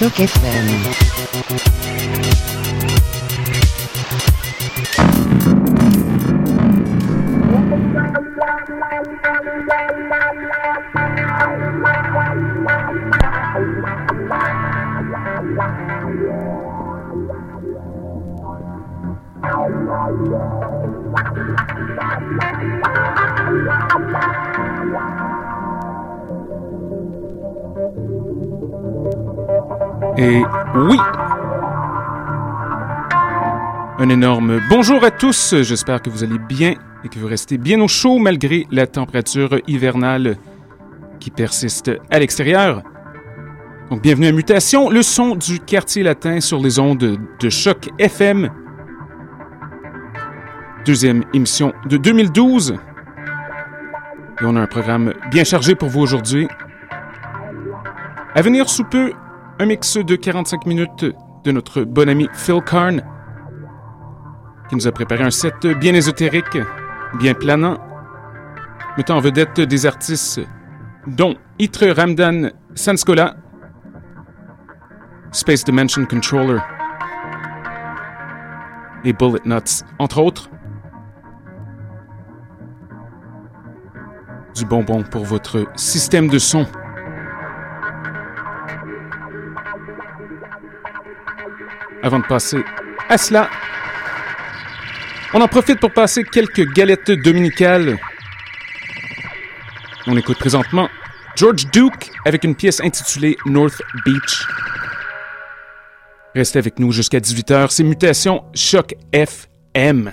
les Un énorme bonjour à tous, j'espère que vous allez bien et que vous restez bien au chaud malgré la température hivernale qui persiste à l'extérieur. Donc bienvenue à Mutation, le son du quartier latin sur les ondes de choc FM. Deuxième émission de 2012. Et on a un programme bien chargé pour vous aujourd'hui. À venir sous peu, un mix de 45 minutes de notre bon ami Phil Karn, qui nous a préparé un set bien ésotérique, bien planant, mettant en vedette des artistes dont Itre Ramdan Sanskola, Space Dimension Controller et Bullet Nuts, entre autres. Du bonbon pour votre système de son. Avant de passer à cela, on en profite pour passer quelques galettes dominicales. On écoute présentement George Duke avec une pièce intitulée North Beach. Restez avec nous jusqu'à 18h, c'est Mutation Choc FM.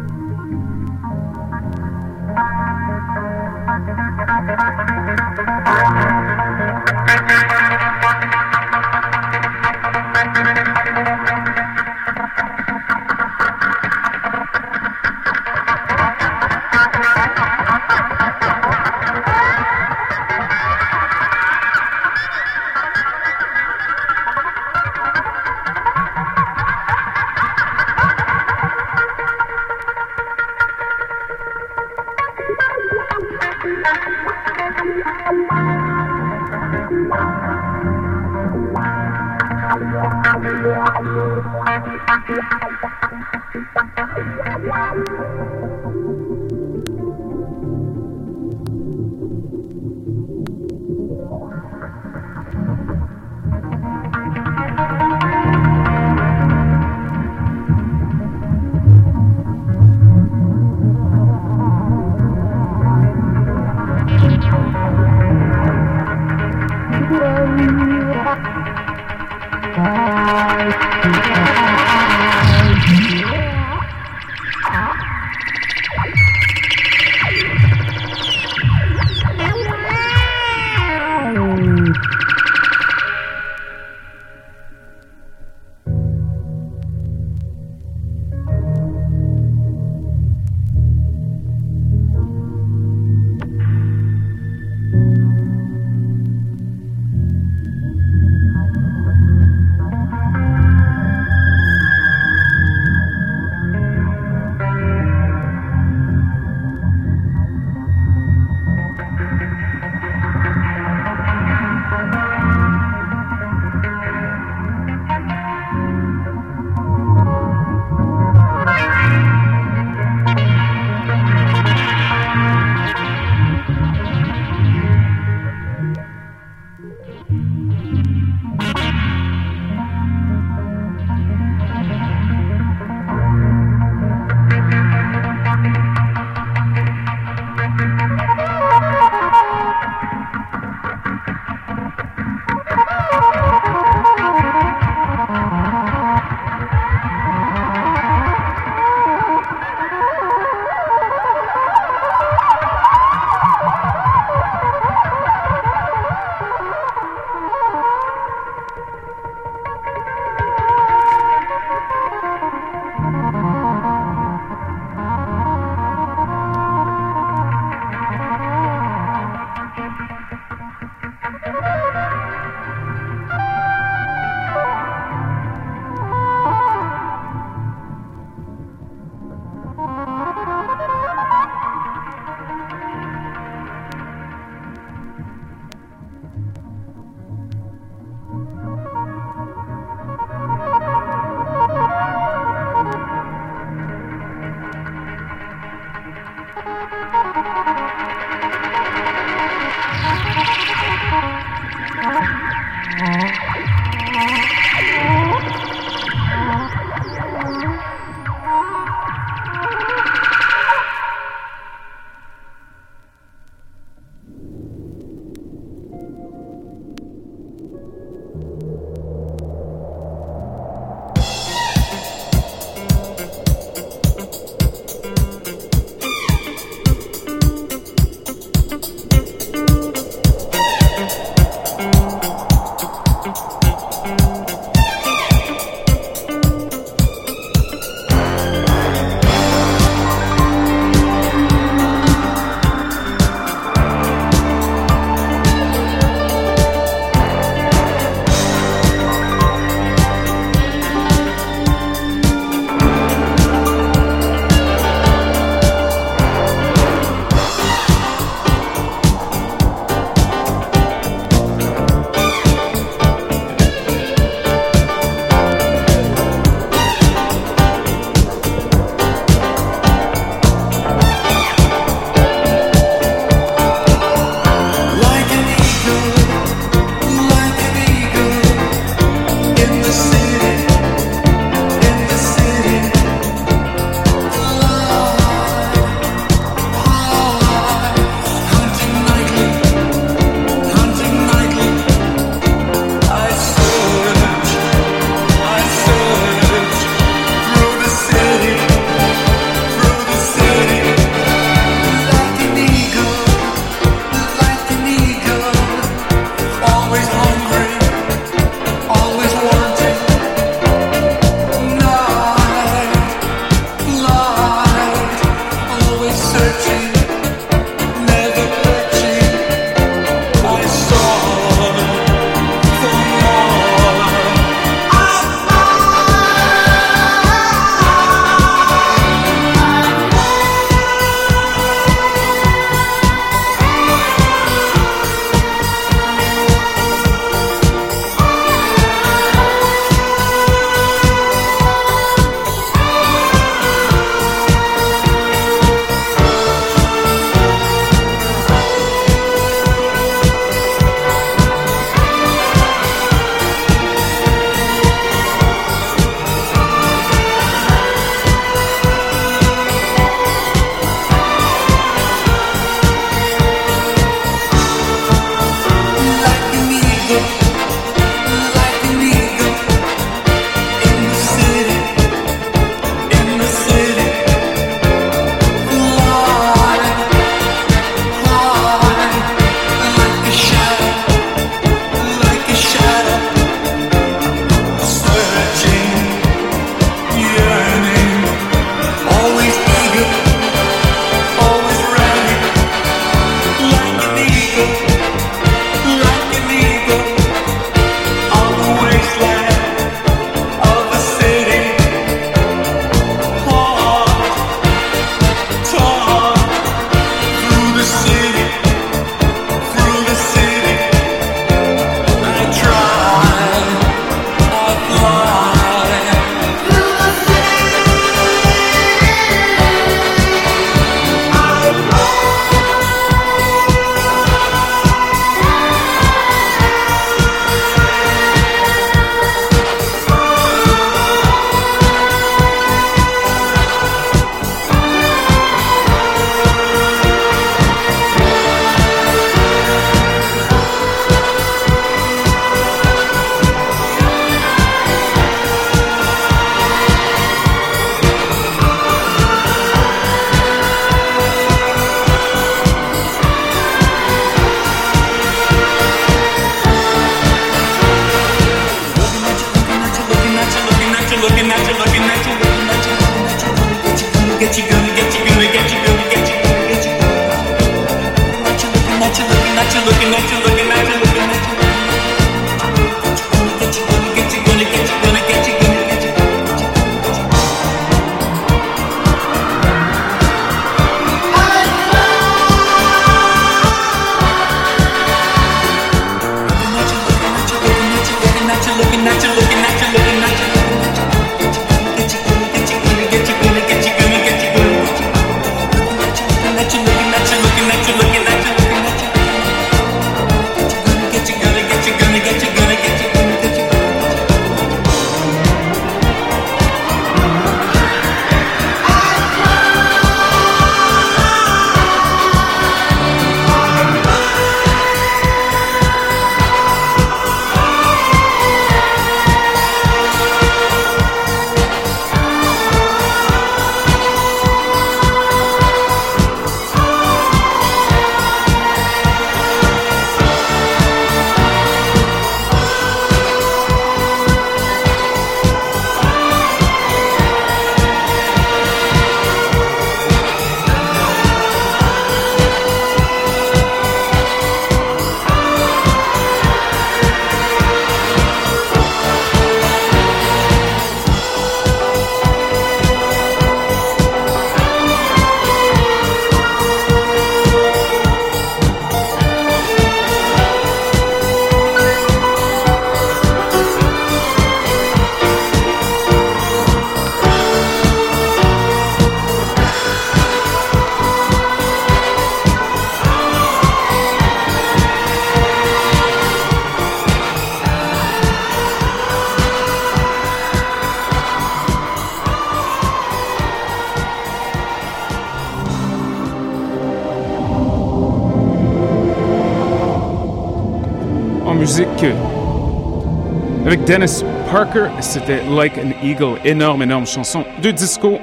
Avec Dennis Parker, c'était Like an Eagle, énorme, énorme chanson de disco.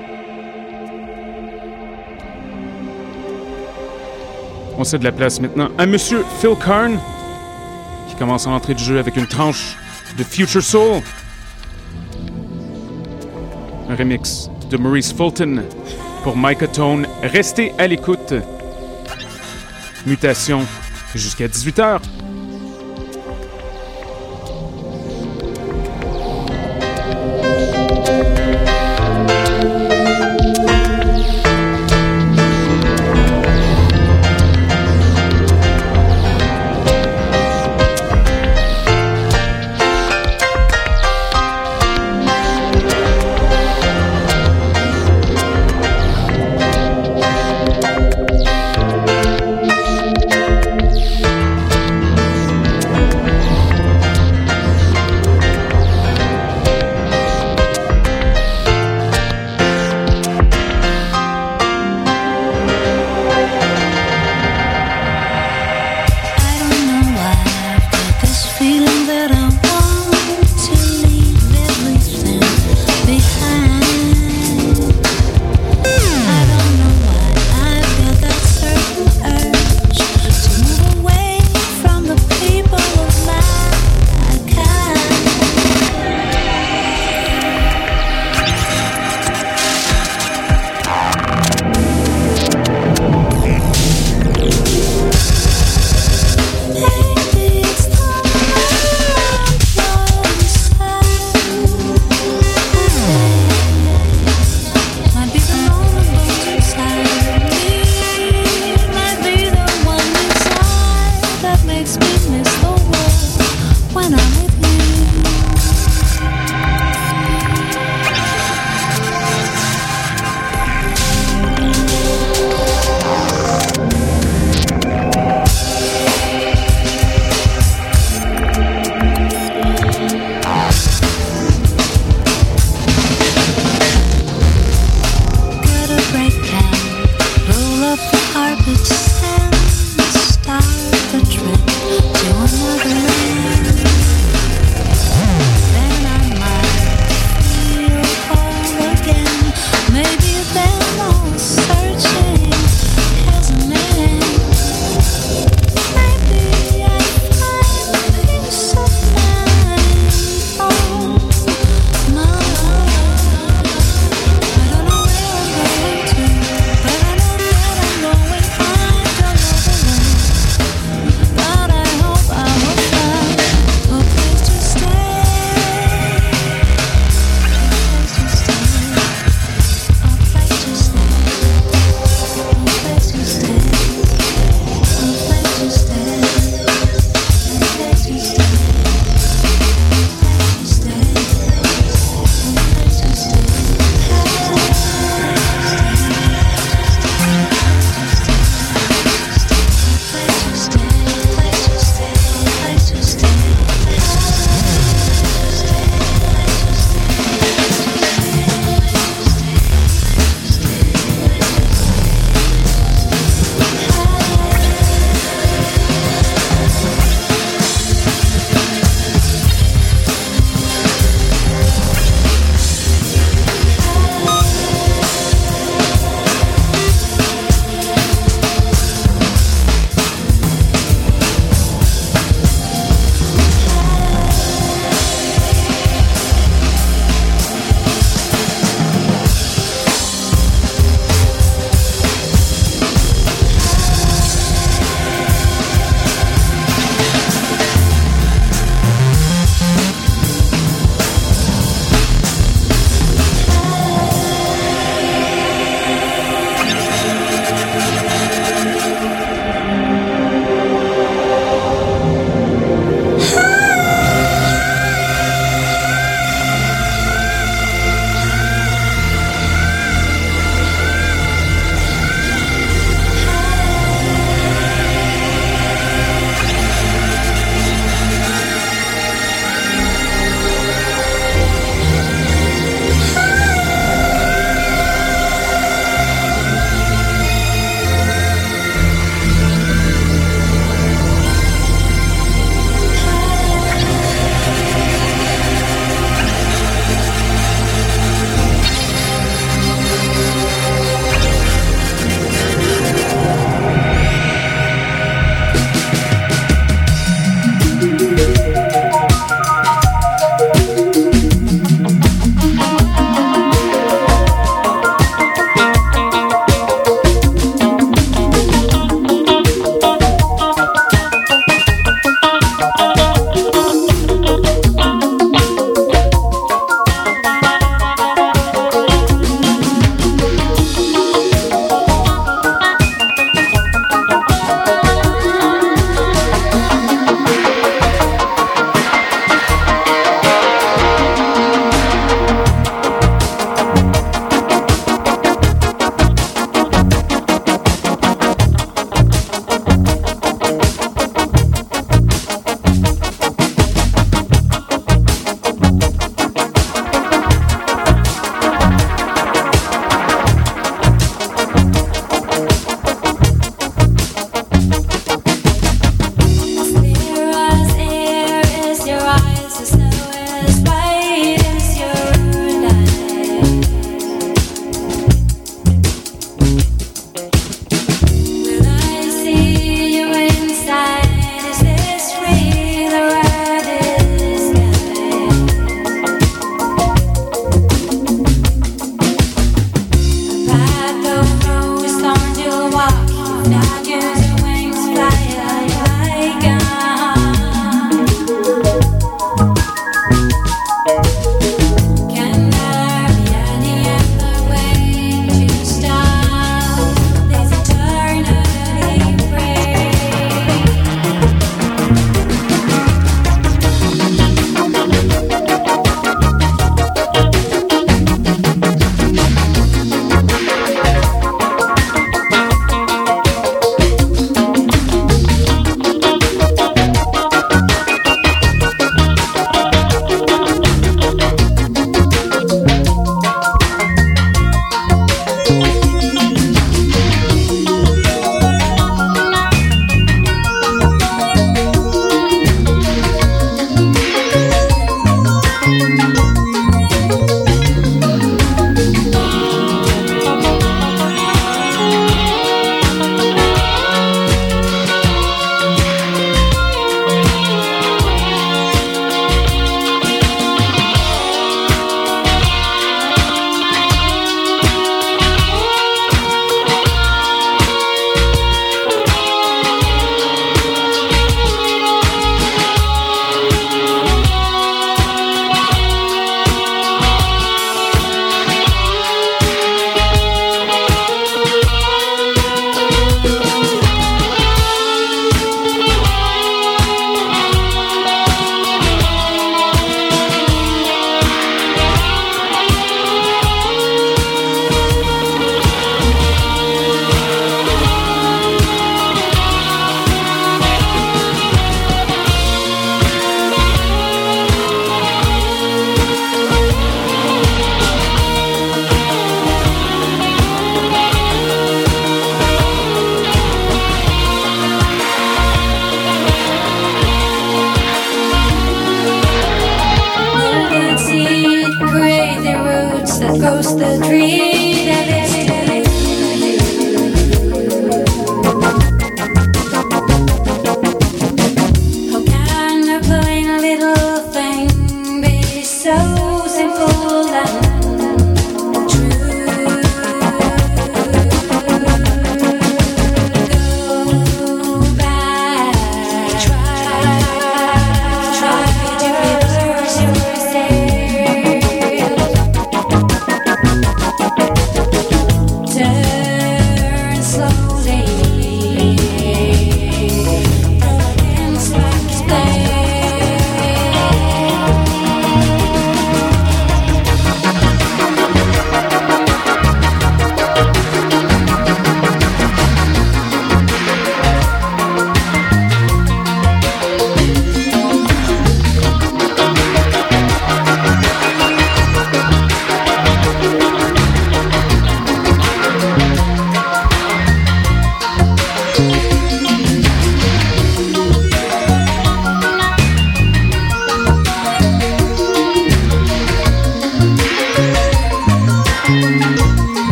On cède la place maintenant à Monsieur Phil Karn, qui commence à entrer du jeu avec une tranche de Future Soul. Un remix de Maurice Fulton pour Micah Tone. Restez à l'écoute. Mutation jusqu'à 18h.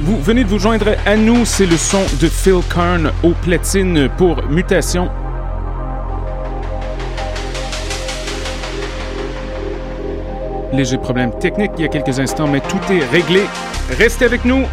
Vous venez de vous joindre à nous, c'est le son de Phil Karn au platine pour Mutation. Léger problème technique il y a quelques instants, mais tout est réglé. Restez avec nous,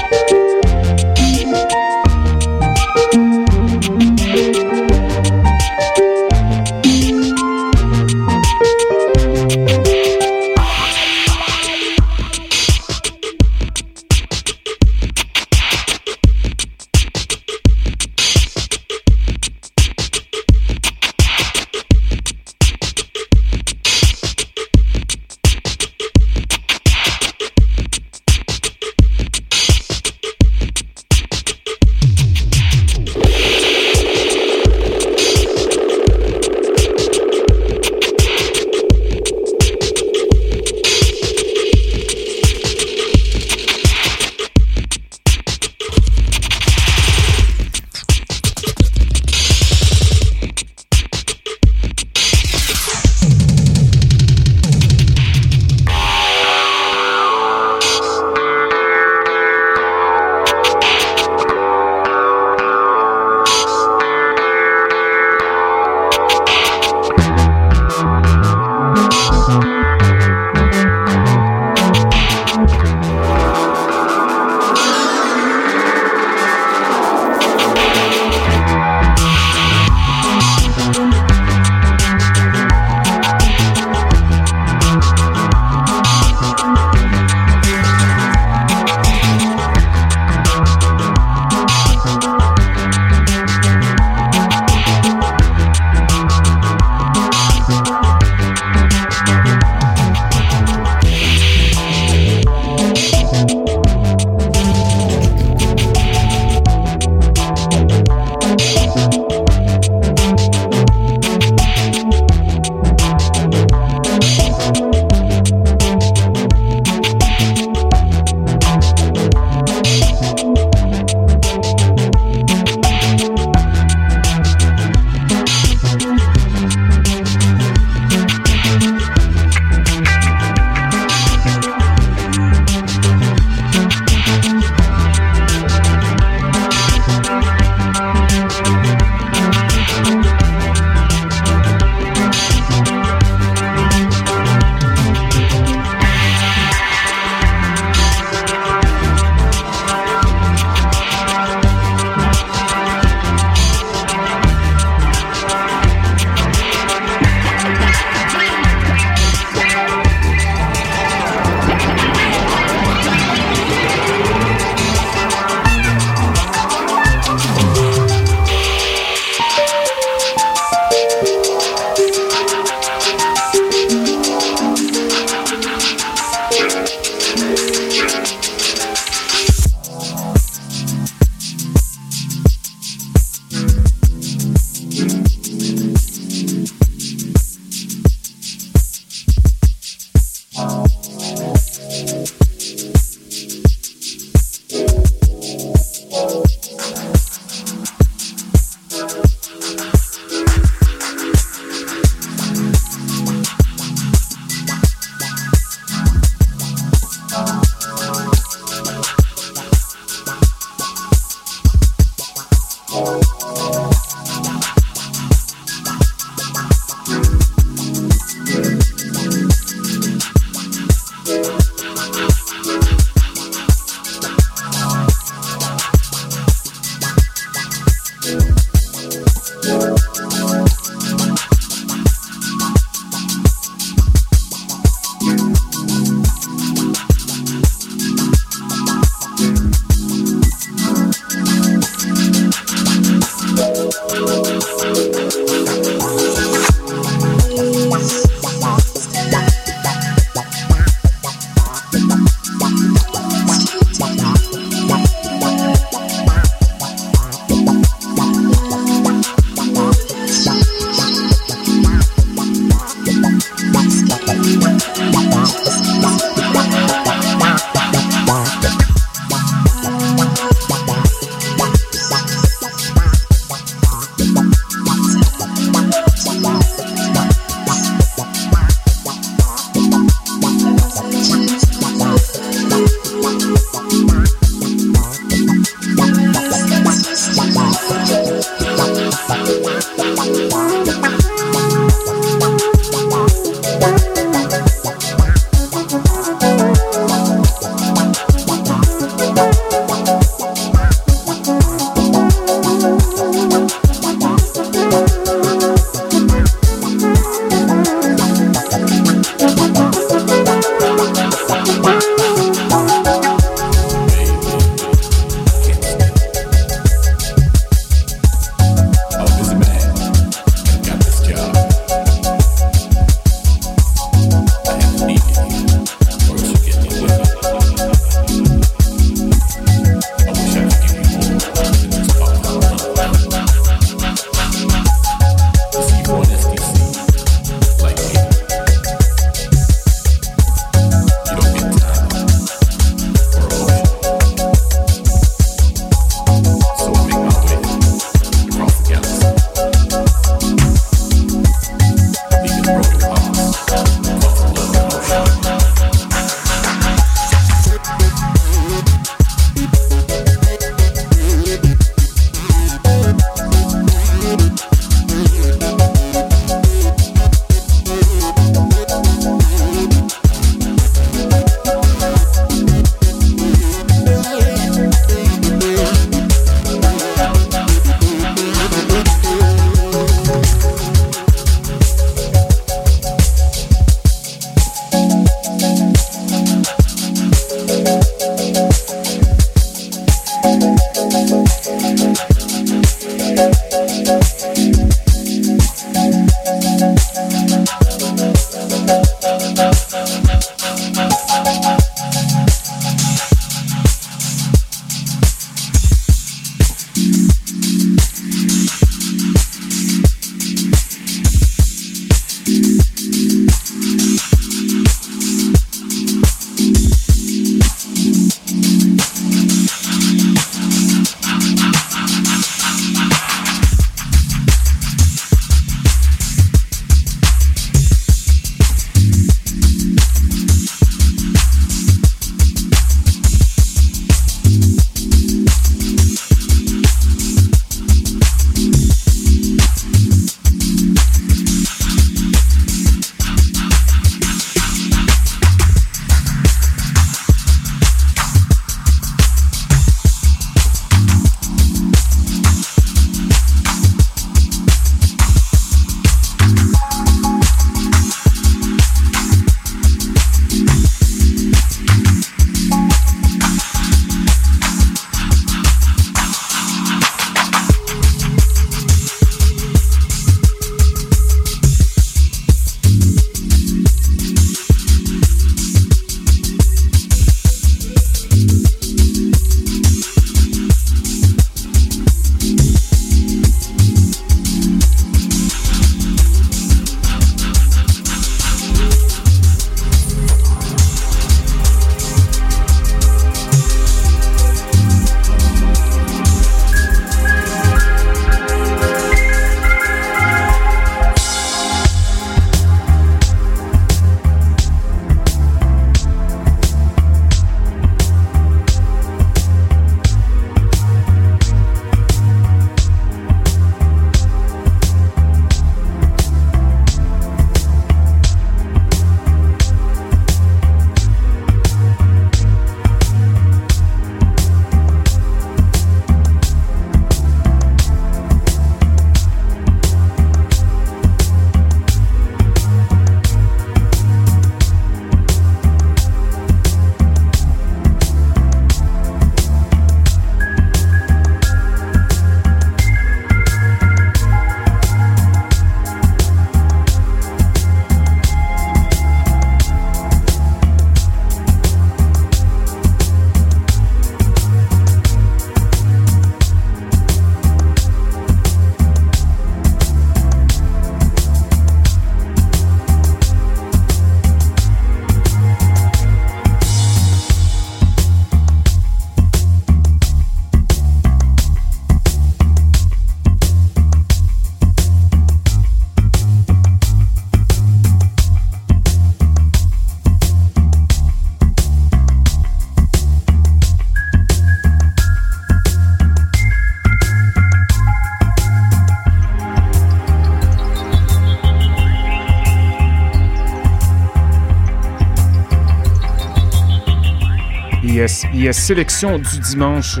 Yes, yes, sélection du dimanche.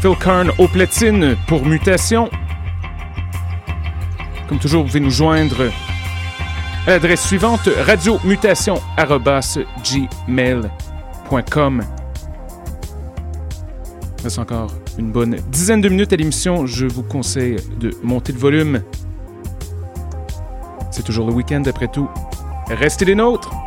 Phil Kern au platine pour Mutation. Comme toujours, vous pouvez nous joindre à l'adresse suivante radiomutation.gmail.com. Il reste encore une bonne dizaine de minutes à l'émission. Je vous conseille de monter le volume. C'est toujours le week-end après tout. Restez les nôtres!